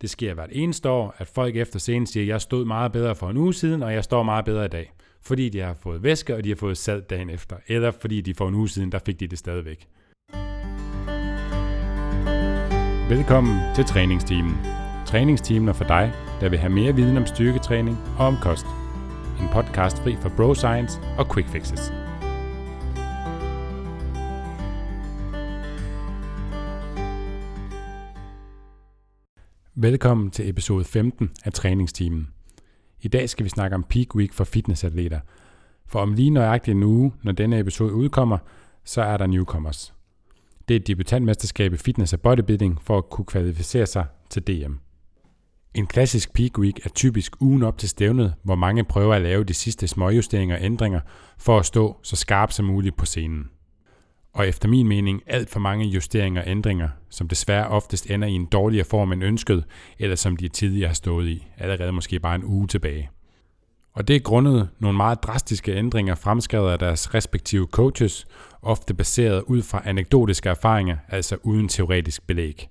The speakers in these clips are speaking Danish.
Det sker hvert eneste år, at folk efter scenen siger, at jeg stod meget bedre for en uge siden, og jeg står meget bedre i dag. Fordi de har fået væske, og de har fået salt dagen efter. Eller fordi de for en uge siden, der fik de det stadigvæk. Velkommen til træningsteamen. Træningsteamen er for dig, der vil have mere viden om styrketræning og om kost. En podcast fri for bro science og quick fixes. Velkommen til episode 15 af træningstimen. I dag skal vi snakke om peak week for fitnessatleter. For om lige nøjagtigt en uge, når denne episode udkommer, så er der newcomers. Det er et debutantmesterskab i fitness og bodybuilding for at kunne kvalificere sig til DM. En klassisk peak week er typisk ugen op til stævnet, hvor mange prøver at lave de sidste småjusteringer og ændringer for at stå så skarp som muligt på scenen. Og efter min mening alt for mange justeringer og ændringer, som desværre oftest ender i en dårligere form end ønsket, eller som de tidligere har stået i, allerede måske bare en uge tilbage. Og det er grundet nogle meget drastiske ændringer fremskrevet af deres respektive coaches, ofte baseret ud fra anekdotiske erfaringer, altså uden teoretisk belæg.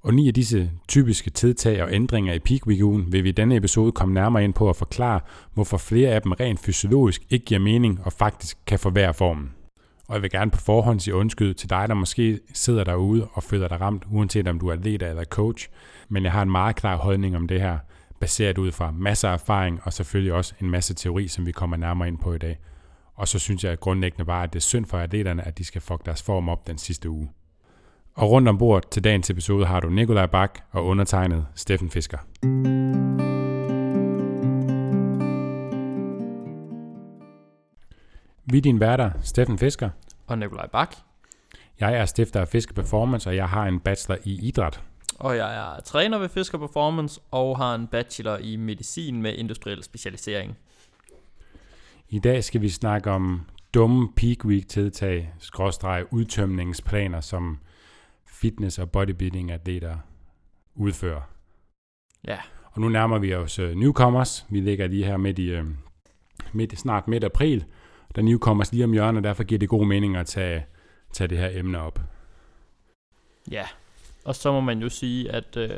Og ni af disse typiske tiltag og ændringer i peak week ugen vil vi i denne episode komme nærmere ind på at forklare, hvorfor flere af dem rent fysiologisk ikke giver mening og faktisk kan forværre formen. Og jeg vil gerne på forhånd sige undskyld til dig, der måske sidder derude og føler dig ramt, uanset om du er atlet eller coach. Men jeg har en meget klar holdning om det her, baseret ud fra masser af erfaring og selvfølgelig også en masse teori, som vi kommer nærmere ind på i dag. Og så synes jeg grundlæggende bare, at det er synd for atleterne, at de skal fuck deres form op den sidste uge. Og rundt om bord til dagens episode har du Nikolaj Bak og undertegnet Steffen Fisker. Vi er din værter, Steffen Fisker. Og Nikolaj Bak. Jeg er stifter af Fisker Performance, og jeg har en bachelor i idræt. Og jeg er træner ved Fisker Performance og har en bachelor i medicin med industriel specialisering. I dag skal vi snakke om dumme peak week tiltag, skråstreg udtømningsplaner, som fitness- og bodybuilding atleter udfører. Ja. Og nu nærmer vi os uh, newcomers. Vi ligger lige her midt i, uh, midt, snart midt april. Der newcomers lige om hjørnet, og derfor giver det god mening at tage, tage det her emne op. Ja, og så må man jo sige, at øh,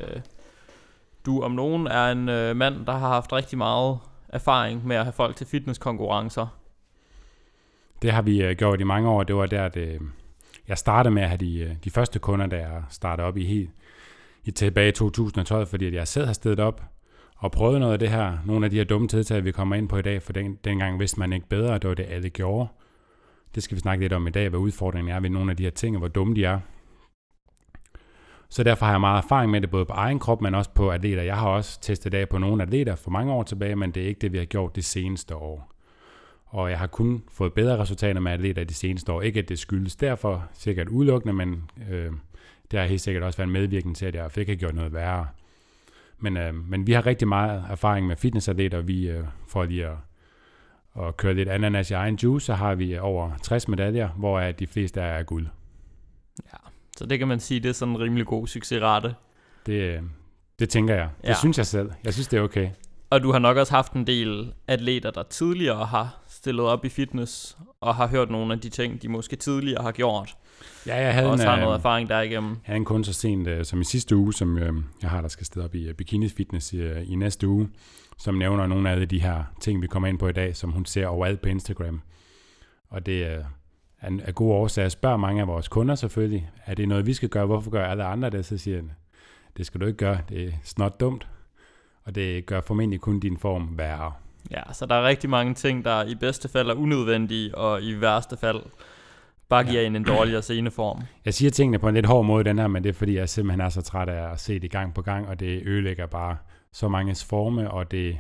du om nogen er en øh, mand, der har haft rigtig meget erfaring med at have folk til fitnesskonkurrencer. Det har vi uh, gjort i mange år. Det var der, det, jeg startede med at have de, de første kunder, da jeg startede op i helt i tilbage i 2012, fordi jeg selv har stedet op og prøvet noget af det her, nogle af de her dumme tiltag, vi kommer ind på i dag, for den, dengang vidste man ikke bedre, det var det alle gjorde. Det skal vi snakke lidt om i dag, hvad udfordringen er ved nogle af de her ting, og hvor dumme de er. Så derfor har jeg meget erfaring med det, både på egen krop, men også på atleter. Jeg har også testet det af på nogle atleter for mange år tilbage, men det er ikke det, vi har gjort de seneste år. Og jeg har kun fået bedre resultater med atleter de seneste år. Ikke at det skyldes derfor, sikkert udelukkende, men øh, det har helt sikkert også været medvirkning til, at jeg ikke gjort noget værre. Men, øh, men vi har rigtig meget erfaring med fitnessatleter, vi øh, får lige at, at køre lidt ananas i egen juice, så har vi over 60 medaljer, hvor de fleste er guld. Ja, så det kan man sige, det er sådan en rimelig god succesrate. Det, øh, det tænker jeg. Det ja. synes jeg selv. Jeg synes, det er okay. Og du har nok også haft en del atleter, der tidligere har stillet op i fitness, og har hørt nogle af de ting, de måske tidligere har gjort. Ja, jeg havde og også en, har noget erfaring derigennem. Jeg havde en kunde så sent uh, som i sidste uge, som uh, jeg har, der skal stille op i uh, bikini fitness i, uh, i næste uge, som nævner nogle af de her ting, vi kommer ind på i dag, som hun ser overalt på Instagram. Og det uh, er en af gode årsager. Jeg spørger mange af vores kunder selvfølgelig, er det noget, vi skal gøre? Hvorfor gør alle andre det? Så siger jeg, det skal du ikke gøre. Det er snot dumt. Og det gør formentlig kun din form værre. Ja, så der er rigtig mange ting, der i bedste fald er unødvendige, og i værste fald bare giver ja. en en dårligere sceneform. Jeg siger tingene på en lidt hård måde den her, men det er fordi, jeg simpelthen er så træt af at se det gang på gang, og det ødelægger bare så mange forme, og det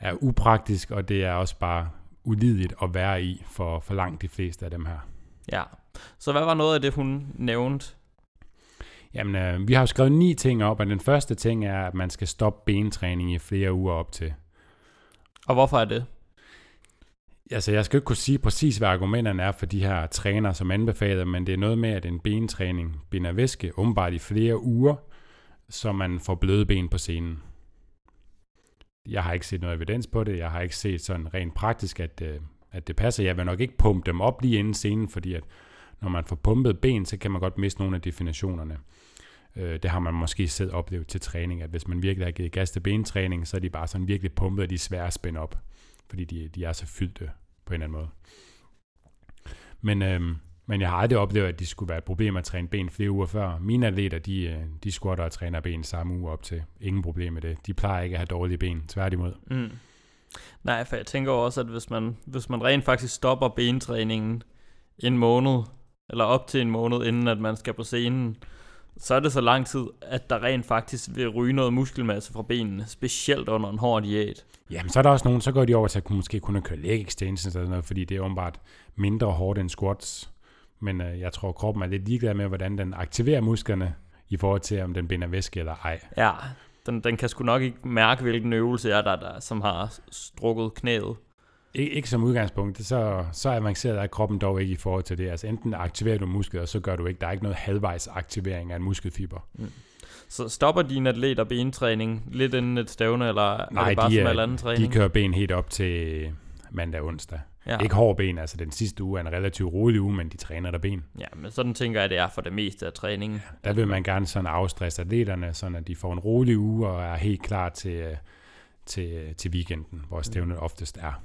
er upraktisk, og det er også bare ulideligt at være i for, for langt de fleste af dem her. Ja, så hvad var noget af det, hun nævnte? Jamen, øh, vi har jo skrevet ni ting op, og den første ting er, at man skal stoppe bentræning i flere uger op til. Og hvorfor er det? Altså, jeg skal ikke kunne sige præcis, hvad argumenterne er for de her træner, som anbefaler, men det er noget med, at en bentræning binder væske umiddelbart i flere uger, så man får bløde ben på scenen. Jeg har ikke set noget evidens på det. Jeg har ikke set sådan rent praktisk, at, øh, at det passer. Jeg vil nok ikke pumpe dem op lige inden scenen, fordi at når man får pumpet ben, så kan man godt miste nogle af definitionerne. Øh, det har man måske selv oplevet til træning, at hvis man virkelig har givet gas til bentræning, så er de bare sådan virkelig pumpet, og de er svære at spænde op, fordi de, de er så fyldte på en eller anden måde. Men, øh, men jeg har aldrig oplevet, at de skulle være et problem at træne ben flere uger før. Mine atleter, de, øh, de squatter og træner ben samme uge op til. Ingen problem med det. De plejer ikke at have dårlige ben, tværtimod. Mm. Nej, for jeg tænker også, at hvis man, hvis man rent faktisk stopper bentræningen en måned, eller op til en måned, inden at man skal på scenen, så er det så lang tid, at der rent faktisk vil ryge noget muskelmasse fra benene, specielt under en hård diæt. Jamen, så er der også nogen, så går de over til at kunne, måske kunne køre leg extensions eller noget, fordi det er åbenbart mindre hårdt end squats. Men øh, jeg tror, kroppen er lidt ligeglad med, hvordan den aktiverer musklerne, i forhold til, om den binder væske eller ej. Ja, den, den kan sgu nok ikke mærke, hvilken øvelse er der, der som har strukket knæet. Ik- ikke som udgangspunkt, så, så avanceret er kroppen dog ikke i forhold til det. Altså enten aktiverer du muskler, og så gør du ikke. Der er ikke noget halvvejs aktivering af en muskelfiber. Mm. Så stopper dine atleter bentræning lidt inden et stævne, eller Nej, er det bare de, som alle anden træning? de kører ben helt op til mandag og onsdag. ja. Ikke hård ben, altså den sidste uge er en relativt rolig uge, men de træner der ben. ja, men sådan tænker jeg, det er for det meste af træningen. Der vil man gerne sådan afstresse atleterne, sådan at de får en rolig uge og er helt klar til, øh, til, til weekenden, hvor stævnet oftest er.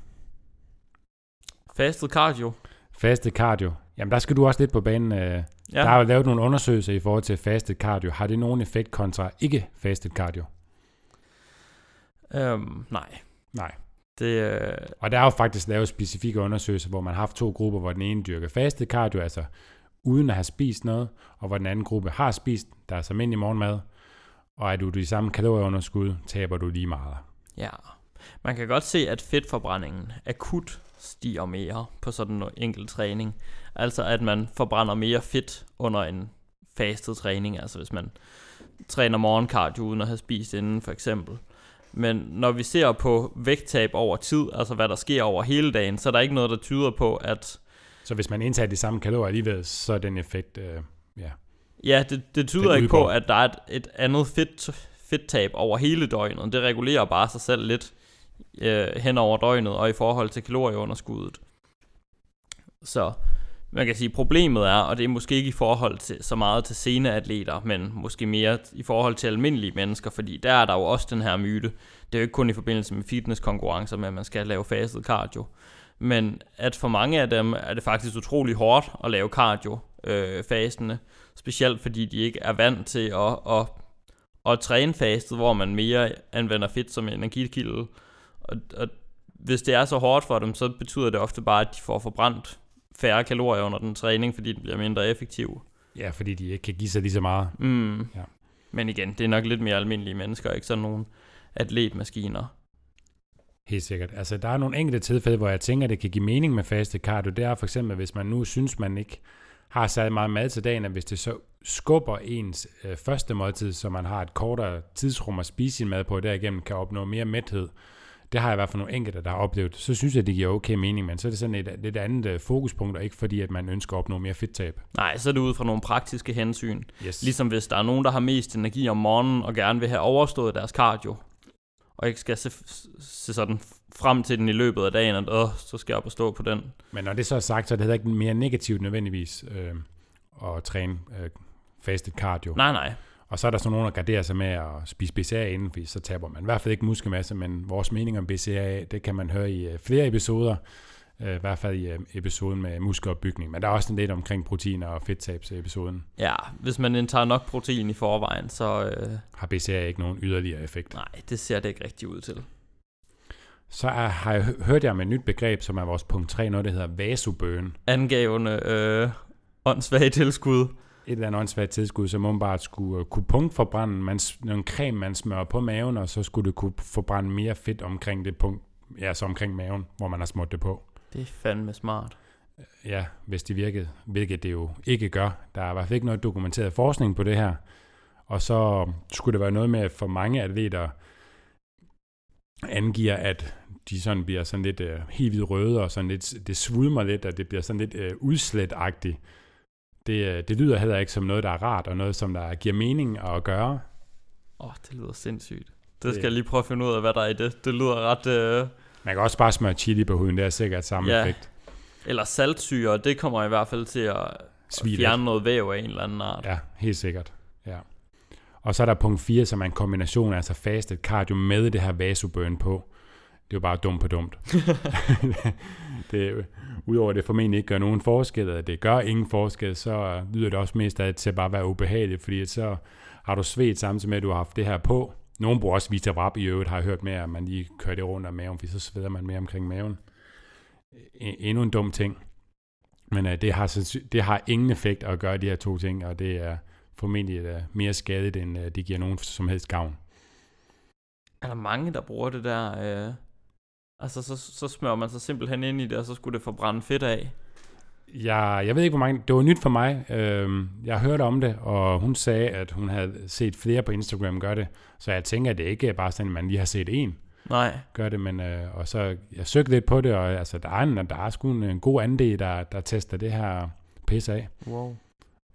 Fastet cardio. Faste cardio. Jamen der skal du også lidt på banen. øh. Ja. Der er jo lavet nogle undersøgelser i forhold til fastet cardio. Har det nogen effekt kontra ikke fastet cardio? Øhm, nej. Nej. Det, øh, Og der er jo faktisk lavet specifikke undersøgelser, hvor man har haft to grupper, hvor den ene dyrker fastet cardio, altså uden at have spist noget, og hvor den anden gruppe har spist deres almindelige morgenmad, og er du de samme kalorieunderskud, taber du lige meget. ja. Man kan godt se, at fedtforbrændingen akut stiger mere på sådan en enkelt træning. Altså at man forbrænder mere fedt under en fastet træning, altså hvis man træner morgencardio uden at have spist inden for eksempel. Men når vi ser på vægttab over tid, altså hvad der sker over hele dagen, så er der ikke noget, der tyder på, at Så hvis man indtager de samme kalorier alligevel, så er den effekt, øh, ja. Ja, det, det tyder ikke på, at der er et, et andet fedt, fedttab over hele døgnet. Det regulerer bare sig selv lidt øh, hen over døgnet og i forhold til kalorieunderskuddet. Så man kan sige, problemet er, og det er måske ikke i forhold til så meget til sceneatleter, men måske mere i forhold til almindelige mennesker, fordi der er der jo også den her myte. Det er jo ikke kun i forbindelse med fitnesskonkurrencer, men at man skal lave fastet cardio. Men at for mange af dem er det faktisk utrolig hårdt at lave cardio øh, fasene, specielt fordi de ikke er vant til at, at, at træne fastet, hvor man mere anvender fedt som energikilde. Og, og hvis det er så hårdt for dem, så betyder det ofte bare, at de får forbrændt færre kalorier under den træning, fordi den bliver mindre effektiv. Ja, fordi de ikke kan give sig lige så meget. Mm. Ja. Men igen, det er nok lidt mere almindelige mennesker, ikke sådan nogle atletmaskiner. Helt sikkert. Altså, der er nogle enkelte tilfælde, hvor jeg tænker, at det kan give mening med faste cardio. Det er for eksempel, hvis man nu synes, man ikke har særlig meget mad til dagen, at hvis det så skubber ens øh, første måltid, så man har et kortere tidsrum at spise sin mad på, og derigennem kan opnå mere mæthed. Det har jeg i hvert fald nogle enkelte, der har oplevet. Så synes jeg, det giver okay mening, men så er det sådan et lidt andet øh, fokuspunkt, og ikke fordi, at man ønsker at opnå mere fedttab. Nej, så er det ud fra nogle praktiske hensyn. Yes. Ligesom hvis der er nogen, der har mest energi om morgenen og gerne vil have overstået deres cardio, og ikke skal se, se sådan frem til den i løbet af dagen, Åh, så skal jeg op og stå på den. Men når det så er sagt, så er det heller ikke mere negativt nødvendigvis øh, at træne øh, fastet cardio. Nej, nej. Og så er der så nogen, der garderer sig med at spise BCA inden, fordi så taber man i hvert fald ikke muskelmasse, men vores mening om BCA, det kan man høre i øh, flere episoder, øh, i hvert fald i øh, episoden med muskelopbygning. Men der er også lidt omkring proteiner og fedttabsepisoden. Ja, hvis man indtager nok protein i forvejen, så øh, Har BCA ikke nogen yderligere effekt. nej, det ser det ikke rigtig ud til. Så er, har jeg hø- hørt jeg om et nyt begreb, som er vores punkt 3, noget der hedder vasubøn. Angavende øh, åndssvage tilskud. Et eller andet åndssvagt tilskud, som åbenbart skulle øh, kunne punktforbrænde man, noget creme, man smører på maven, og så skulle det kunne forbrænde mere fedt omkring det punkt, ja, så omkring maven, hvor man har smurt det på. Det er fandme smart. ja, hvis det virkede, hvilket det jo ikke gør. Der er i hvert fald ikke noget dokumenteret forskning på det her. Og så skulle det være noget med, at for mange atleter angiver, at de sådan bliver sådan lidt øh, helt røde, og sådan lidt, det svulmer lidt, og det bliver sådan lidt øh, udslætagtigt. Det, øh, det lyder heller ikke som noget, der er rart, og noget, som der giver mening at gøre. Åh, oh, det lyder sindssygt. Det skal jeg lige prøve at finde ud af, hvad der er i det. Det lyder ret... Øh, Man kan også bare smøre chili på huden, det er sikkert samme Ja. effekt. eller saltsyre, det kommer i hvert fald til at Svir lidt. fjerne noget væv af en eller anden art. Ja, helt sikkert. Ja. Og så er der punkt 4, som er en kombination af altså fasted cardio med det her vasoburn på. Det er jo bare dumt på dumt. det, udover at det formentlig ikke gør nogen forskel, eller det gør ingen forskel, så lyder det også mest af til at bare være ubehageligt, fordi så har du svedt samtidig med, at du har haft det her på. Nogen bruger også Vitarab i øvrigt, har jeg hørt med, at man lige kører det rundt om maven, fordi så sveder man mere omkring maven. Endnu en dum ting. Men uh, det, har, det har ingen effekt at gøre de her to ting, og det er formentlig uh, mere skadet, end uh, det giver nogen som helst gavn. Er der mange, der bruger det der? Øh, altså, så, så smører man sig simpelthen ind i det, og så skulle det forbrænde fedt af? Jeg, jeg ved ikke, hvor mange... Det var nyt for mig. Øhm, jeg hørte om det, og hun sagde, at hun havde set flere på Instagram gøre det. Så jeg tænker, at det ikke er bare sådan, at man lige har set en Nej. gør det. Men, øh, og så jeg søgte lidt på det, og altså, der er, en, der er sgu en, en god andel, der, der tester det her pis af. Wow.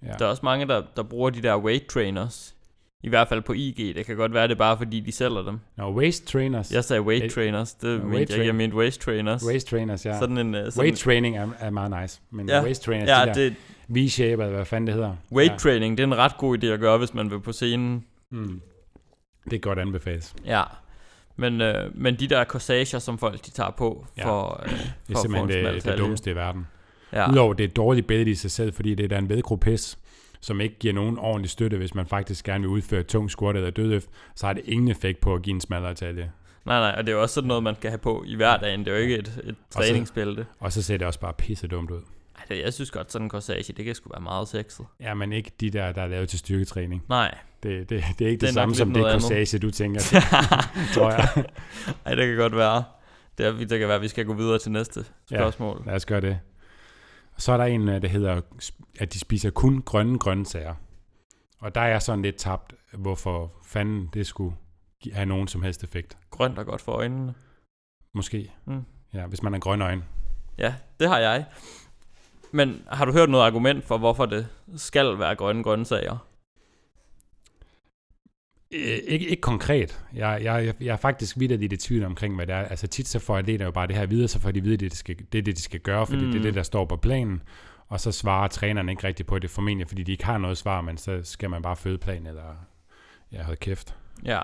Ja. Der er også mange, der, der bruger de der weight trainers. I hvert fald på IG. Det kan godt være, det er bare fordi, de sælger dem. Nå, no, waist trainers. Jeg sagde weight trainers. Det no, mente jeg, jeg mente waist trainers. Waist trainers, ja. Sådan en, uh, sådan weight training er, er meget nice. Men ja. waist trainers, ja, de det, V-shape, eller hvad fanden det hedder. Weight ja. training, det er en ret god idé at gøre, hvis man vil på scenen. Mm. Det er godt anbefales. Ja. Men, øh, men de der corsager, som folk de tager på ja. for, øh, for Det er simpelthen det, det dummeste i verden. Ja. Udover det er et dårligt billede i sig selv, fordi det er der en pis som ikke giver nogen ordentlig støtte, hvis man faktisk gerne vil udføre tung squat eller dødløft, så har det ingen effekt på at give en smallere talje. Nej, nej, og det er jo også sådan noget, man kan have på i hverdagen. Det er jo ikke et, et træningsbælte. Og, og så ser det også bare pisse dumt ud. Ej, det, jeg synes godt, sådan en corsage, det kan sgu være meget sexet. Ja, men ikke de der, der er lavet til styrketræning. Nej. Det, det, det er ikke det, det samme som det corsage, du tænker, tror jeg. Ej, det kan godt være. Det, er, det kan være, at vi skal gå videre til næste spørgsmål. Ja, lad os gøre det. Så er der en, øh, der hedder, at de spiser kun grønne grøntsager. Og der er jeg sådan lidt tabt, hvorfor fanden det skulle have nogen som helst effekt. Grønt er godt for øjnene. Måske. Mm. Ja, hvis man har grønne øjne. Ja, det har jeg. Men har du hørt noget argument for, hvorfor det skal være grønne grøntsager? Ikke, ikke konkret. Jeg, jeg, jeg er faktisk vidt i det tvivl omkring, hvad det er. Altså tit så får atleter jo bare det her videre, så får de vide, at det, det, skal, det er det, de skal gøre, fordi mm. det er det, der står på planen. Og så svarer træneren ikke rigtigt på det, formentlig fordi de ikke har noget svar, men så skal man bare følge planen, eller ja, hold kæft. Ja,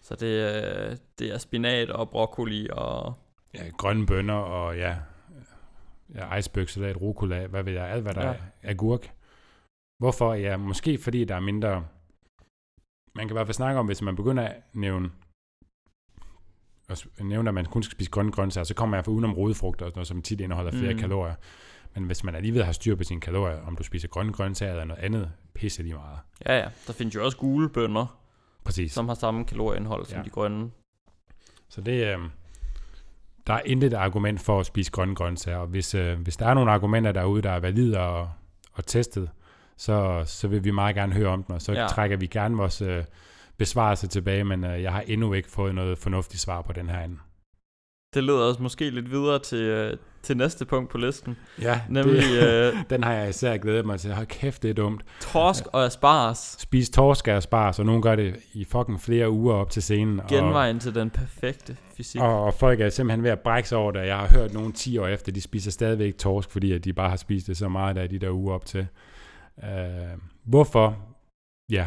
så det, det er spinat og broccoli og... Ja, grønne bønner og ja, ja icebergsalat, rucola, hvad ved jeg, alt hvad der ja. er, agurk. Hvorfor? Ja, måske fordi der er mindre man kan i hvert fald snakke om, hvis man begynder at nævne, at nævne, at man kun skal spise grønne grøntsager, så kommer man for udenom rodefrugter, noget, som tit indeholder flere mm. kalorier. Men hvis man alligevel har styr på sine kalorier, om du spiser grønne grøntsager eller noget andet, pisse lige meget. Ja, ja. Der findes jo også gule bønner, Præcis. som har samme kalorieindhold som ja. de grønne. Så det, øh, der er intet argument for at spise grønne grøntsager. Og hvis, øh, hvis der er nogle argumenter derude, der er valide og, og testet, så, så vil vi meget gerne høre om dem, og så ja. trækker vi gerne vores øh, besvarelse tilbage, men øh, jeg har endnu ikke fået noget fornuftigt svar på den her ende. Det leder os måske lidt videre til, øh, til næste punkt på listen. Ja, Nemlig, det, øh, den har jeg især glædet mig til. Hold kæft, det er dumt. Torsk og asparges. Spis torsk og asparges, og nogen gør det i fucking flere uger op til scenen. Genvejen og, til den perfekte fysik. Og, og folk er simpelthen ved at brække sig over det. Jeg har hørt nogen 10 år efter, de spiser stadigvæk torsk, fordi at de bare har spist det så meget af de der uger op til. Uh, hvorfor? Ja,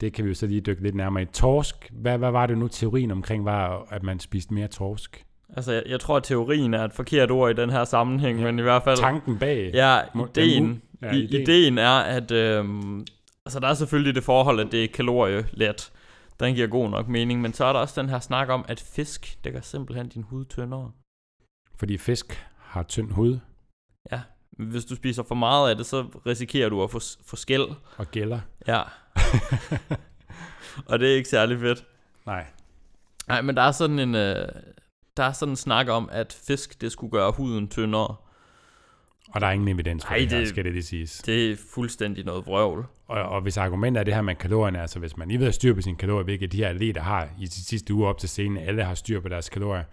det kan vi jo så lige dykke lidt nærmere i. Torsk, hvad, hvad var det nu teorien omkring var, at man spiste mere torsk? Altså, jeg, jeg tror, at teorien er et forkert ord i den her sammenhæng, ja, men i hvert fald... Tanken bag... Ja, ideen, ja, ideen. ideen er, at... Øhm, altså, der er selvfølgelig det forhold, at det er kalorielet. Den giver god nok mening, men så er der også den her snak om, at fisk, det gør simpelthen din hud tyndere. Fordi fisk har tynd hud? Ja, hvis du spiser for meget af det, så risikerer du at få, få skæld. Og gælder. Ja. og det er ikke særlig fedt. Nej. Nej, men der er sådan en, øh, der er sådan en snak om, at fisk, det skulle gøre huden tyndere. Og der er ingen evidens for Ej, det, her, skal det lige siges. Det er fuldstændig noget vrøvl. Og, og hvis argumentet er det her med kalorierne, altså hvis man lige ved at styre på sine kalorier, hvilket de her atleter har i de sidste uger op til scenen, alle har styr på deres kalorier,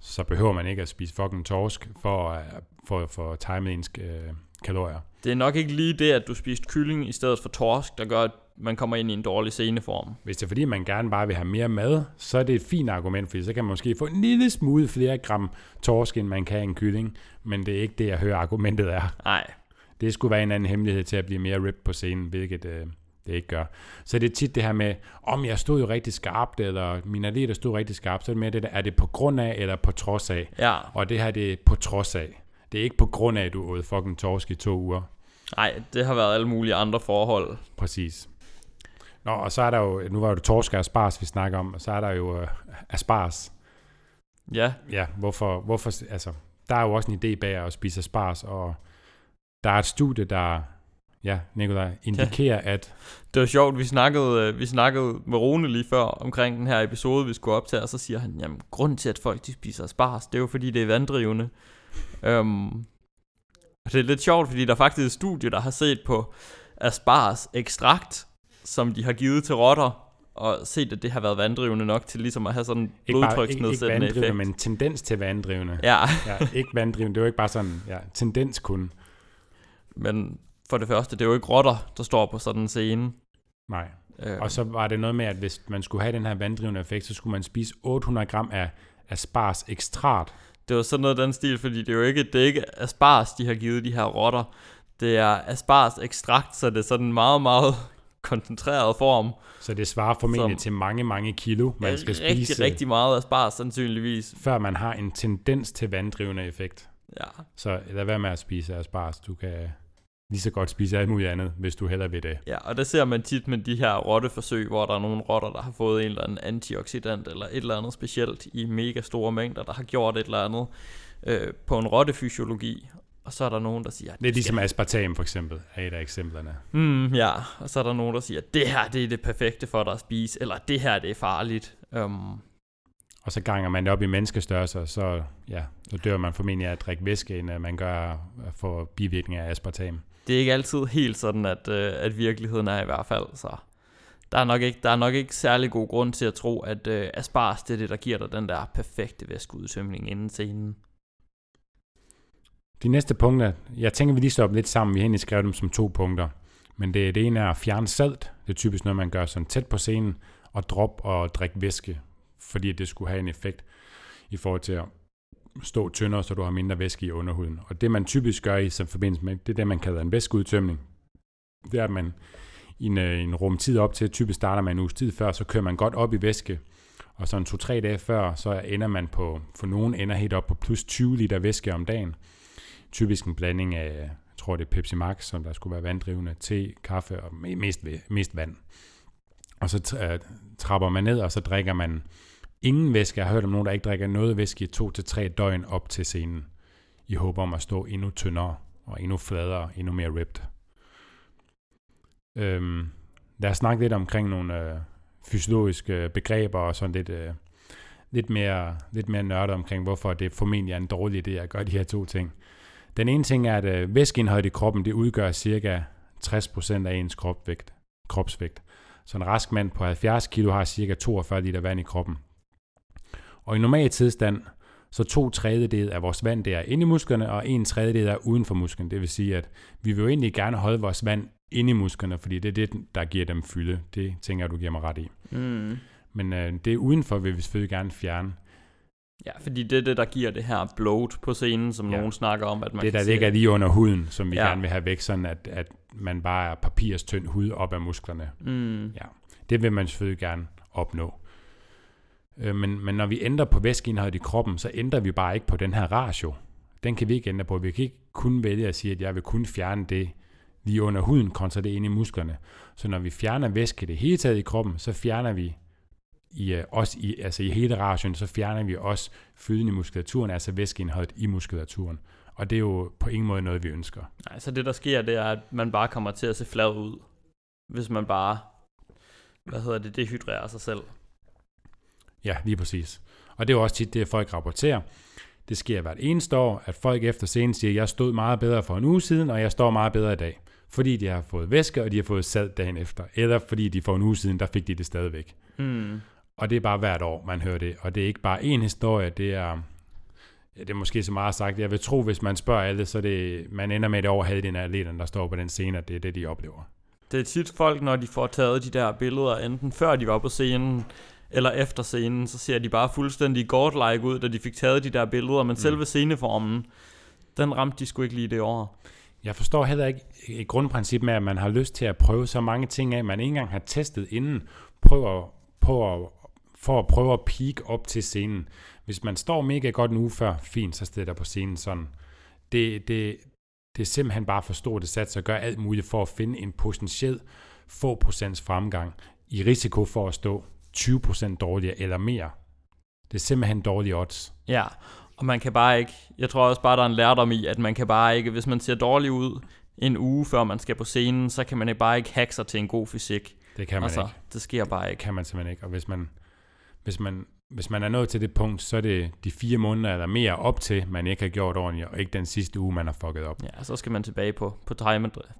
så behøver man ikke at spise fucking torsk for, for, for timet ens øh, kalorier. Det er nok ikke lige det, at du spiste kylling i stedet for torsk, der gør, at man kommer ind i en dårlig sceneform. Hvis det er fordi, man gerne bare vil have mere mad, så er det et fint argument, fordi så kan man måske få en lille smule flere gram torsk, end man kan en kylling. Men det er ikke det, jeg hører argumentet er. Nej. Det skulle være en anden hemmelighed til at blive mere rip på scenen, hvilket øh, det ikke gør. Så det er tit det her med, om jeg stod jo rigtig skarpt, eller mine atleter stod rigtig skarpt, så er det mere det der, er det på grund af, eller på trods af? Ja, Og det her, det er på trods af. Det er ikke på grund af, at du åd fucking torsk i to uger. nej, det har været alle mulige andre forhold. Præcis. Nå, og så er der jo, nu var det torsk og aspars, vi snakker om, og så er der jo uh, aspars. Ja, Ja, hvorfor, hvorfor, altså, der er jo også en idé bag at spise aspars, og der er et studie, der, ja, Nicolaj, indikerer, at, det var sjovt, vi snakkede, øh, vi snakkede med Rune lige før omkring den her episode, vi skulle optage, og så siger han, jamen grunden til, at folk de spiser spars, det er jo fordi, det er vanddrivende. Um, og det er lidt sjovt, fordi der er faktisk et studie, der har set på aspars ekstrakt, som de har givet til rotter, og set, at det har været vanddrivende nok til ligesom at have sådan en ikke ikke, ikke blodtryksnedsættende vanddrivende, effekt. men tendens til vanddrivende. Ja, Ja, ikke vanddrivende, det er jo ikke bare sådan, ja, tendens kun. men for det første, det er jo ikke rotter, der står på sådan en scene. Nej. Øh, Og så var det noget med, at hvis man skulle have den her vanddrivende effekt, så skulle man spise 800 gram af aspars ekstrat. Det var sådan noget den stil, fordi det er jo ikke, det er ikke asparges, de har givet de her rotter. Det er asparges ekstrakt, så det er sådan en meget, meget koncentreret form. Så det svarer formentlig til mange, mange kilo, man skal rigtig, spise, rigtig meget asparges sandsynligvis. før man har en tendens til vanddrivende effekt. Ja. Så lad være med at spise aspars. Du kan lige så godt spise alt muligt andet, hvis du heller vil det. ja, og det ser man tit med de her rotteforsøg, hvor der er nogle rotter, der har fået en eller anden antioxidant eller et eller andet specielt i mega store mængder, der har gjort et eller andet øh, på en rottefysiologi. Og så er der nogen, der siger, Det er ligesom aspartam for eksempel, er et af eksemplerne. Hmm, ja, og så er der nogen, der siger, det her det er det perfekte for dig at spise, eller det her det er farligt. Um, Og så ganger man det op i menneskestørrelser, så, ja, så dør man formentlig af at drikke væske, end at man gør få bivirkninger af aspartam det er ikke altid helt sådan, at, øh, at virkeligheden er i hvert fald, så der er, nok ikke, der er nok ikke særlig god grund til at tro, at øh, Aspars det er det, der giver dig den der perfekte væskeudsømning inden scenen. De næste punkter, jeg tænker, vi lige stopper lidt sammen. Vi har egentlig skrevet dem som to punkter. Men det, det ene er at fjerne salt. Det er typisk noget, man gør sådan tæt på scenen. Og drop og drikke væske, fordi det skulle have en effekt i forhold til at stå tyndere, så du har mindre væske i underhuden. Og det, man typisk gør i som forbindelse med, det er det, man kalder en væskeudtømning. Det er, at man i en, øh, en rum tid op til, typisk starter man en uges tid før, så kører man godt op i væske, og så en to-tre dage før, så ender man på, for nogen ender helt op på plus 20 liter væske om dagen. Typisk en blanding af, jeg tror det er Pepsi Max, som der skulle være vanddrivende, te, kaffe og mest, mest vand. Og så øh, trapper man ned, og så drikker man ingen væske. Jeg har hørt om nogen, der ikke drikker noget væske i to til tre døgn op til scenen, i håb om at stå endnu tyndere og endnu fladere, endnu mere ripped. Øhm, lad os snakke lidt omkring nogle øh, fysiologiske begreber og sådan lidt, øh, lidt, mere, lidt mere nørdet omkring, hvorfor det formentlig er en dårlig idé at gøre de her to ting. Den ene ting er, at øh, væskeindholdet i kroppen, det udgør cirka 60% af ens kropvægt, kropsvægt. Så en rask mand på 70 kg har cirka 42 liter vand i kroppen. Og i normal tilstand, så to tredjedel af vores vand det er inde i musklerne, og en tredjedel er uden for musklen. Det vil sige, at vi vil jo egentlig gerne holde vores vand inde i musklerne, fordi det er det, der giver dem fylde. Det tænker jeg, du giver mig ret i. Mm. Men øh, det udenfor vil vi selvfølgelig gerne fjerne. Ja, fordi det er det, der giver det her bloat på scenen, som Ja. ja. nogen snakker om, at man det, der ligger at- lige under huden, som vi ja. Ja. gerne vil have væk, sådan at, at man bare er papirstynd hud op af musklerne. Mm. Det vil man selvfølgelig gerne opnå. Øh, men, men når vi ændrer på væskeindholdet i kroppen, så ændrer vi bare ikke på den her ratio. Den kan vi ikke ændre på. Vi kan ikke kun vælge at sige, at jeg vil kun fjerne det lige under huden, kontra det inde i musklerne. Så når vi fjerner væske det hele taget i kroppen, så fjerner vi i, øh, også i, altså i hele ratioen, så fjerner vi også fylden i muskulaturen, altså væskeindholdet i muskulaturen. Og det er jo på ingen måde noget, vi ønsker. Nej, så det der sker, det er, at man bare kommer til at se flad ud, hvis man bare, hvad hedder det, dehydrerer sig selv. Ja, lige præcis. Og det er jo også tit det, folk rapporterer. Det sker hvert eneste år, at folk efter scenen siger, jeg stod meget bedre for en uge siden, og jeg står meget bedre i dag. Fordi de har fået væske, og de har fået salt dagen efter. Eller fordi de for en uge siden, der fik de det stadigvæk. Mm. Og det er bare hvert år, man hører det. Og det er ikke bare én historie, det er, ja, det er måske så meget sagt. Jeg vil tro, hvis man spørger alle, så det, man ender med det over halvdelen af atleterne, der står på den scene, at det er det, de oplever. Det er tit folk, når de får taget de der billeder, enten før de var på scenen, eller efter scenen, så ser de bare fuldstændig godlike ud, da de fik taget de der billeder, men mm. selve sceneformen, den ramte de sgu ikke lige det år. Jeg forstår heller ikke et grundprincip med, at man har lyst til at prøve så mange ting af, man ikke engang har testet inden, prøver på at, for at prøve at peak op til scenen. Hvis man står mega godt en uge før, fint, så stiller på scenen sådan. Det, det, det er simpelthen bare for stort et sats at gøre alt muligt for at finde en potentiel få procents fremgang i risiko for at stå 20% dårligere eller mere. Det er simpelthen dårlige odds. Ja, og man kan bare ikke, jeg tror også bare, der er en lærdom i, at man kan bare ikke, hvis man ser dårlig ud en uge før man skal på scenen, så kan man bare ikke hacke sig til en god fysik. Det kan man altså, ikke. Det sker bare Det ikke. kan man simpelthen ikke. Og hvis man, hvis man, hvis man er nået til det punkt, så er det de fire måneder eller mere op til, man ikke har gjort ordentligt, og ikke den sidste uge, man har fucket op. Ja, så skal man tilbage på, på tegnebrættet.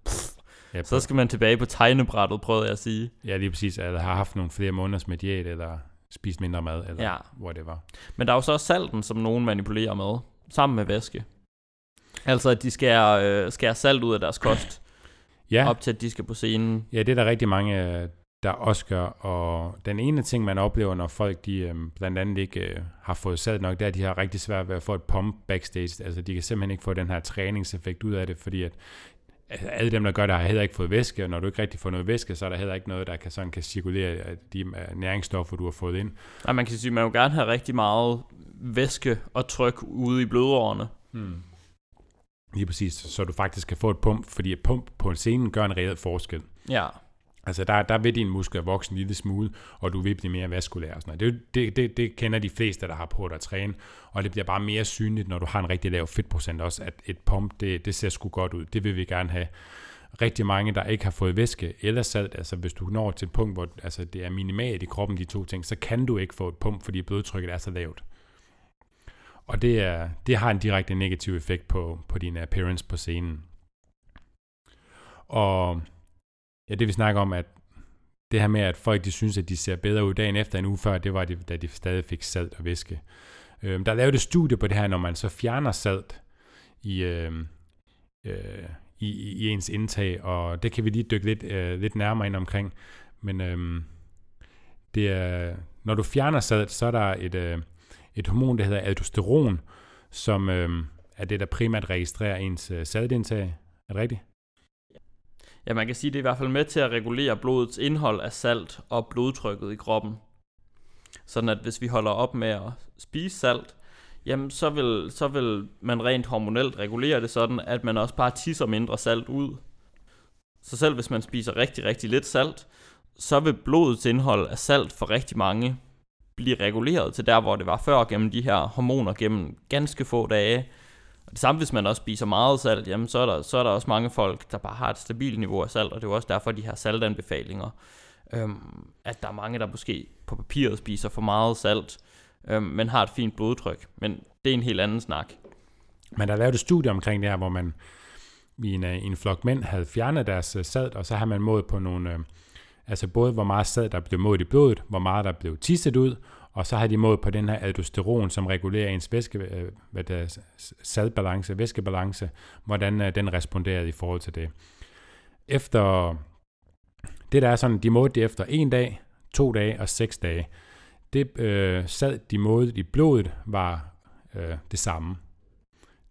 Ja, Så skal man tilbage på tegnebrættet, prøvede jeg at sige. ja lige præcis. Eller har haft nogle flere måneders med diæt, eller spist mindre mad, eller Ja. ja. hvor det var. Men der er jo så også salten, som nogen manipulerer med, sammen med væske. Altså, at de skærer, øh, skærer salt ud af deres kost, Ja, op til at de skal på scenen. ja, det er der rigtig mange, øh, der også gør. Og den ene ting, man oplever, når folk de, øh, blandt andet ikke øh, har fået salt nok, det er, at de har rigtig svært ved at få et pump backstage. Altså, de kan simpelthen ikke få den her træningseffekt ud af det, fordi at alle dem, der gør det, har heller ikke fået væske, og når du ikke rigtig får noget væske, så er der heller ikke noget, der kan, sådan kan cirkulere de næringsstoffer, du har fået ind. Og man kan sige, at man vil gerne have rigtig meget væske og tryk ude i blodårene. Hmm. Lige præcis, så du faktisk kan få et pump, fordi et pump på en scene gør en reel forskel. Ja, Altså der, der vil dine muskler vokse en lille smule, og du vil blive mere vaskulær. Og sådan noget. Det, det, det, det kender de fleste, der har på at træne, og det bliver bare mere synligt, når du har en rigtig lav fedtprocent også, at et pump, det, det ser sgu godt ud. Det vil vi gerne have. Rigtig mange, der ikke har fået væske eller salt, altså hvis du når til et punkt, hvor altså, det er minimalt i kroppen, de to ting, så kan du ikke få et pump, fordi blodtrykket er så lavt. Og det, er, det har en direkte negativ effekt på, på din appearance på scenen. Og ja, det vi snakker om, at det her med, at folk de synes, at de ser bedre ud dagen efter en uge før, det var det, da de stadig fik salt og væske. Øhm, der er lavet et studie på det her, når man så fjerner salt i, øhm, øh, øh, i, i, ens indtag, og det kan vi lige dykke lidt, øh, lidt nærmere ind omkring. Men øh, det er, når du fjerner salt, så er der et, øh, et hormon, der hedder aldosteron, som øh, er det, der primært registrerer ens øh, saltindtag. Er det rigtigt? Ja, man kan sige, at det er i hvert fald med til at regulere blodets indhold af salt og blodtrykket i kroppen. Sådan at hvis vi holder op med at spise salt, jamen så vil, så vil man rent hormonelt regulere det sådan, at man også bare tisser mindre salt ud. Så selv hvis man spiser rigtig, rigtig lidt salt, så vil blodets indhold af salt for rigtig mange blive reguleret til der, hvor det var før, gennem de her hormoner, gennem ganske få dage. Og det samme, hvis man også spiser meget salt, jamen så er, der, så er der også mange folk, der bare har et stabilt niveau af salt, og det er jo også derfor, de her saltanbefalinger. Øhm, at der er mange, der måske på papiret spiser for meget salt, øhm, men har et fint blodtryk. Men det er en helt anden snak. Men der er lavet et studie omkring det her, hvor man i en, øh, en flok mænd havde fjernet deres øh, salt, og så har man målt på nogle, øh, altså både hvor meget salt der blev målt i blodet, hvor meget der blev tisset ud, og så har de målt på den her aldosteron, som regulerer ens væske, øh, hvad det er, s- saltbalance, væskebalance, hvordan øh, den responderede i forhold til det. Efter det der er sådan, de målte det efter en dag, to dage og seks dage. Det øh, salt, de målte i blodet, var øh, det samme.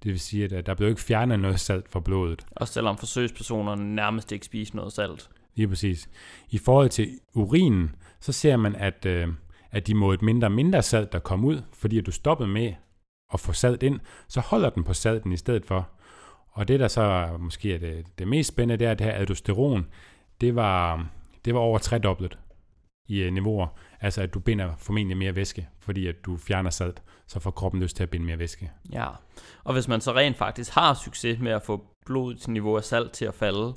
Det vil sige, at øh, der blev ikke fjernet noget salt fra blodet. Også selvom forsøgspersonerne nærmest ikke spiser noget salt. Lige præcis. I forhold til urinen, så ser man, at, øh, at de målte mindre og mindre salt, der kom ud, fordi at du stoppede med at få sadet ind, så holder den på salten i stedet for. Og det, der så måske er det, det mest spændende, det er, at det her aldosteron, det var, det var over tredoblet i øh, niveauer. Altså, at du binder formentlig mere væske, fordi at du fjerner salt, så får kroppen lyst til at binde mere væske. Ja, og hvis man så rent faktisk har succes med at få blodets niveau af salt til at falde,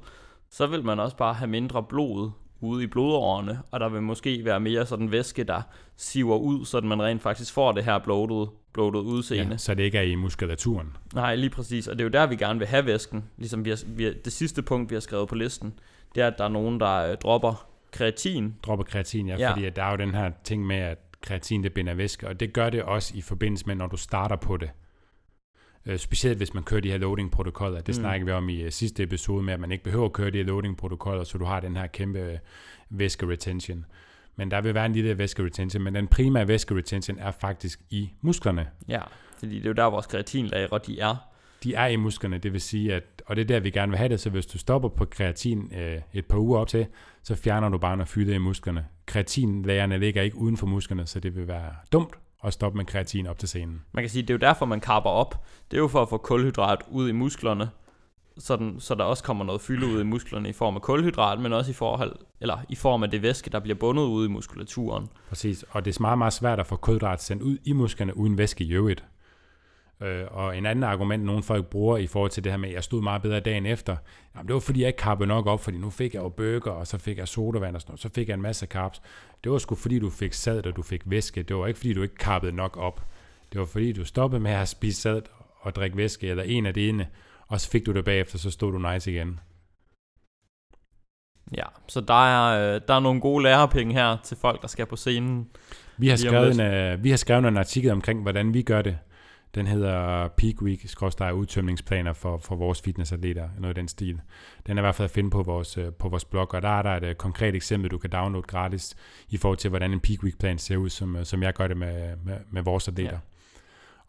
så vil man også bare have mindre blod ude i blodårene, og der vil måske være mere sådan væske, der siver ud, så man rent faktisk får det her bloated, bloated udseende. Ja, så det ikke er i muskulaturen. Nej, lige præcis, og det er jo der, vi gerne vil have væsken. Ligesom vi har, vi har, det sidste punkt, vi har skrevet på listen, det er, at der er nogen, der øh, dropper kreatin. dropper kreatin, ja, Ja. fordi at der er jo den her ting med, at kreatin det binder væske, og det gør det også i forbindelse med, når du starter på det. Øh, specielt hvis man kører de her loading-protokoller. Det Mm. snakker vi om i uh, sidste episode med, at man ikke behøver at køre de her loading-protokoller, så du har den her kæmpe uh, væske-retention. Men der vil være en lille væske-retention, men den primære væske-retention er faktisk i musklerne. Ja, fordi det er jo der, vores kreatinlagre de er. de er i musklerne, det vil sige, at, og det er der, vi gerne vil have det, så hvis du stopper på kreatin øh, et par uger op til, så fjerner du bare noget fylde i musklerne. Kreatinlagerne ligger ikke uden for musklerne, så det vil være dumt at stoppe med kreatin op til scenen. Man kan sige, det er jo derfor, man kapper op. Det er jo for at få kulhydrat ud i musklerne, så, den, så der også kommer noget fylde ud i musklerne i form af kulhydrat, men også i, forhold, eller i form af det væske, der bliver bundet ud i muskulaturen. Præcis, og det er meget, meget svært at få kulhydrat sendt ud i musklerne uden væske i øvrigt. Øh, og en anden argument, nogle folk bruger i forhold til det her med, at jeg stod meget bedre dagen efter, jamen, det var fordi, jeg ikke karpede nok op, fordi nu fik jeg jo bøger, og så fik jeg sodavand og sådan noget, så fik jeg en masse carbs. Det var sgu fordi, du fik sad, og du fik væske. Det var ikke fordi, du ikke karpede nok op. Det var fordi, du stoppede med at spise sad og drikke væske, eller en af det ene, og så fik du det bagefter, så stod du nice igen. Ja, så der er, øh, der er nogle gode lærepenge her til folk, der skal på scenen. Vi har, skrevet en, uh, vi har skrevet en artikel omkring, hvordan vi gør det. Den hedder Peak Week, skråstrej udtømningsplaner for, for vores fitnessatleter, noget i den stil. Den er i hvert fald at finde på vores, øh, på vores blog, og der er der et konkret eksempel, du kan downloade gratis, i forhold til, hvordan en Peak Week plan ser ud, som, som jeg gør det med, med, med vores atleter. Ja.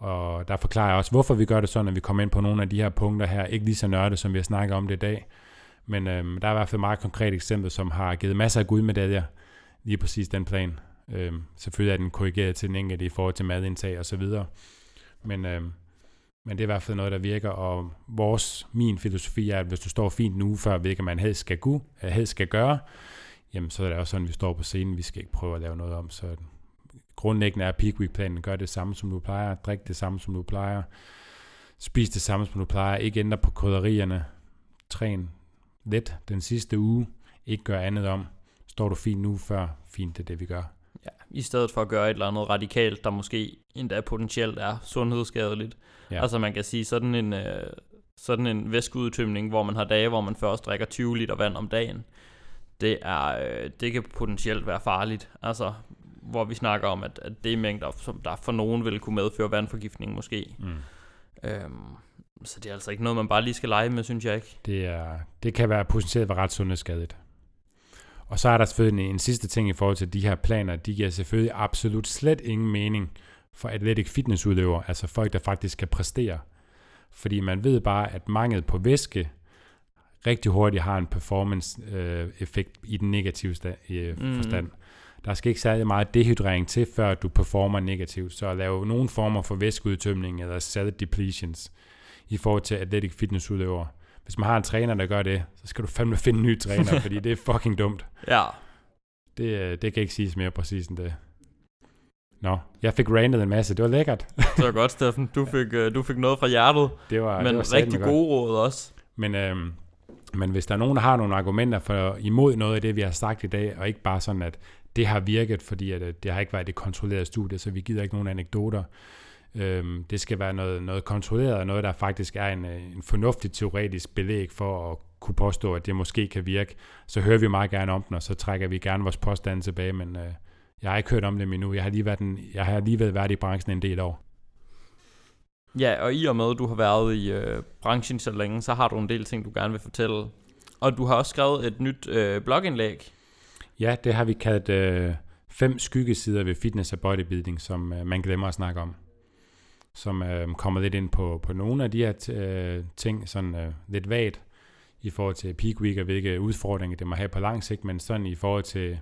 Og der forklarer jeg også, hvorfor vi gør det sådan, at vi kommer ind på nogle af de her punkter her. Ikke lige så nørdet, som vi har snakket om det i dag. Men øhm, der er i hvert fald meget konkret eksempel, som har givet masser af guldmedaljer. Lige præcis den plan. Øhm, selvfølgelig er den korrigeret til den enkelte i forhold til madindtag og så videre. Men, øh, men det er i hvert fald noget, der virker. Og vores, min filosofi er, at hvis du står fint nu, før hvilket man helst skal, gu, øh, helst skal gøre, jamen så er det også sådan, at vi står på scenen. Vi skal ikke prøve at lave noget om. Så grundlæggende er peak week planen, gør det samme som du plejer, drik det samme som du plejer, spis det samme som du plejer, ikke ændre på krydderierne, træn let den sidste uge, ikke gør andet om. Står du fint nu før, fint det er det vi gør. I stedet for at gøre et eller andet radikalt, der måske endda potentielt er sundhedsskadeligt. Ja. Altså man kan sige sådan en, øh, sådan en væskeudtømning, hvor man har dage, hvor man først drikker 20 liter vand om dagen, det, er, øh, det kan potentielt være farligt. Altså hvor vi snakker om, at, at det er mængder, som der for nogen vil kunne medføre vandforgiftning måske. Mm. Øhm, så det er altså ikke noget, man bare lige skal lege med, synes jeg ikke. Det, er, det kan være potentielt være ret sundhedsskadeligt. Og så er der selvfølgelig en, sidste ting i forhold til de her planer. De giver selvfølgelig absolut slet ingen mening for athletic fitnessudøvere, altså folk, der faktisk kan præstere. Fordi man ved bare, at mangel på væske rigtig hurtigt har en performance-effekt øh, i den negative sta- øh, mm. forstand. Der skal ikke særlig meget dehydrering til, før du performer negativt. Så at lave nogle former for væskeudtømning eller salad depletions i forhold til athletic fitness udøvere. Hvis man har en træner, der gør det, så skal du fandme finde en ny træner, fordi det er fucking dumt. Ja. Det, øh, det kan ikke siges mere præcis end det. Nå, jeg fik randet en masse. Det var lækkert. det var godt, Steffen. Du fik, uh, du fik noget fra hjertet. Det var, men det var rigtig gode råd også. Men, øhm, men hvis der er nogen, der har nogle argumenter for imod noget af det, vi har sagt i dag, og ikke bare sådan, at det har virket, fordi at, øh, det har ikke været et kontrolleret studie, så vi gider ikke nogen anekdoter. Øhm, det skal være noget, noget kontrolleret, og noget, der faktisk er en, øh, en fornuftig teoretisk belæg for at kunne påstå, at det måske kan virke. Så hører vi meget gerne om den, og så trækker vi gerne vores påstande tilbage, men øh, jeg har ikke hørt om dem endnu. Jeg har, lige været en, jeg har alligevel været i branchen en del år. Ja, og i og med, at du har været i øh, branchen så længe, så har du en del ting, du gerne vil fortælle. Og du har også skrevet et nyt øh, blogindlæg, Ja, det har vi kaldt øh, fem skyggesider ved fitness og bodybuilding, som øh, man glemmer at snakke om. Som øh, kommer lidt ind på, på nogle af de her øh, ting, sådan øh, lidt vagt i forhold til peak week og hvilke udfordringer det må have på lang sigt, men sådan i forhold til,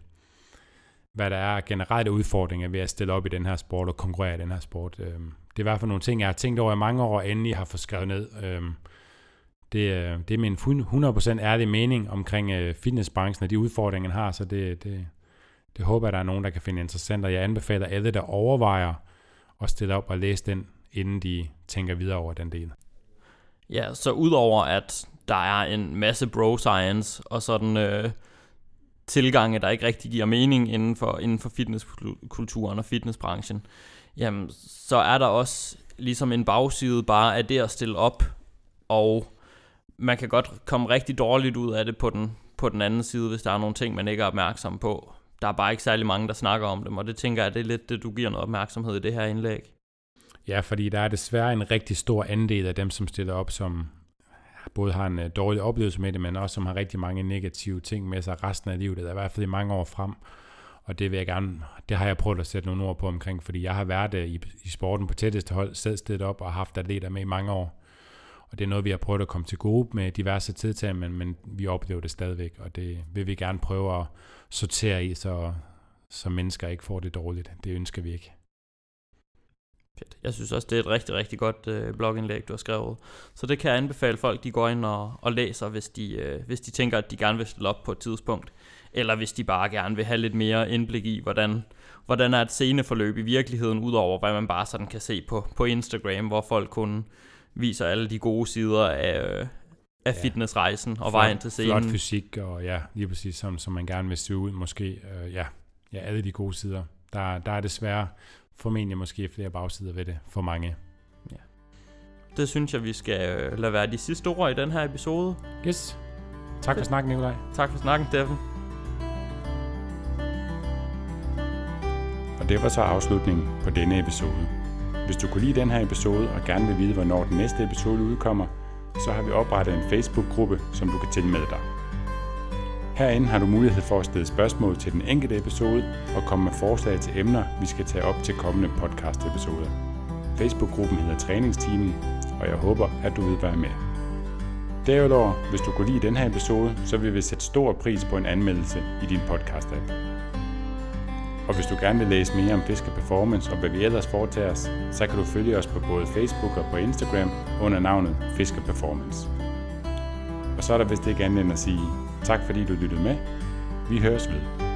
hvad der er generelle udfordringer ved at stille op i den her sport og konkurrere i den her sport. Øh, det er i hvert fald nogle ting, jeg har tænkt over i mange år, og endelig har fået skrevet ned. Øh, det, øh, det er min 100% ærlige mening omkring øh, fitnessbranchen og de udfordringer, den har, så det, det, det håber jeg, der er nogen, der kan finde interessant, og jeg anbefaler alle, der overvejer at stille op og læse den, inden de tænker videre over den del. Ja, så udover at der er en masse bro science og sådan øh, tilgange, der ikke rigtig giver mening inden for, inden for fitnesskulturen og fitnessbranchen, jamen, så er der også ligesom en bagside bare af det at stille op og man kan godt komme rigtig dårligt ud af det på den, på den anden side, hvis der er nogle ting, man ikke er opmærksom på. Der er bare ikke særlig mange, der snakker om dem, og det tænker jeg, det er lidt det, du giver noget opmærksomhed i det her indlæg. Ja, fordi der er desværre en rigtig stor andel af dem, som stiller op, som både har en øh, dårlig oplevelse med det, men også som har rigtig mange negative ting med sig resten af livet, eller i hvert fald i mange år frem. Og det vil jeg gerne, det har jeg prøvet at sætte nogle ord på omkring, fordi jeg har været øh, i, i sporten på tætteste hold, selv stillet op og haft atleter med i mange år. og det er noget, vi har prøvet at komme til gode med diverse tiltag, men, men vi oplever det stadigvæk, og det vil vi gerne prøve at sortere i, så, så mennesker ikke får det dårligt. Det ønsker vi ikke. Fedt. Jeg synes også, det er et rigtig, rigtig godt øh, blogindlæg, du har skrevet. Så det kan jeg anbefale folk, de går ind og, og læser, hvis de, øh, hvis de tænker, at de gerne vil stille op på et tidspunkt. Eller hvis de bare gerne vil have lidt mere indblik i, hvordan, hvordan er et sceneforløb i virkeligheden, udover hvad man bare sådan kan se på, på Instagram, hvor folk kun viser alle de gode sider af, af ja. fitnessrejsen og flot, vejen til scenen. Flot fysik, og ja, lige præcis som, som man gerne vil se ud, måske. Øh, ja, ja, alle de gode sider. Der, der er desværre formentlig måske flere bagsider ved det for mange. Ja. Det synes jeg, vi skal øh, lade være de sidste ord i den her episode. Yes. Tak for snakken, Nikolaj. Tak for snakken, Steffen. Og det var så afslutningen på denne episode. Hvis du kunne lide den her episode og gerne vil vide, hvornår den næste episode udkommer, så har vi oprettet en Facebook-gruppe, som du kan tilmelde dig. Herinde har du mulighed for at stille spørgsmål til den enkelte episode og komme med forslag til emner, vi skal tage op til kommende podcast-episoder. Facebook-gruppen hedder Træningsteamen, og jeg håber, at du vil være med. Derudover, hvis du kunne lide den her episode, så vil vi sætte stor pris på en anmeldelse i din podcast-app. Og hvis du gerne vil læse mere om Fisker Performance og hvad vi ellers foretager os, så kan du følge os på både Facebook og på Instagram under navnet Fisker Performance. Og så er der vist ikke andet end at sige tak fordi du lyttede med. Vi høres ved.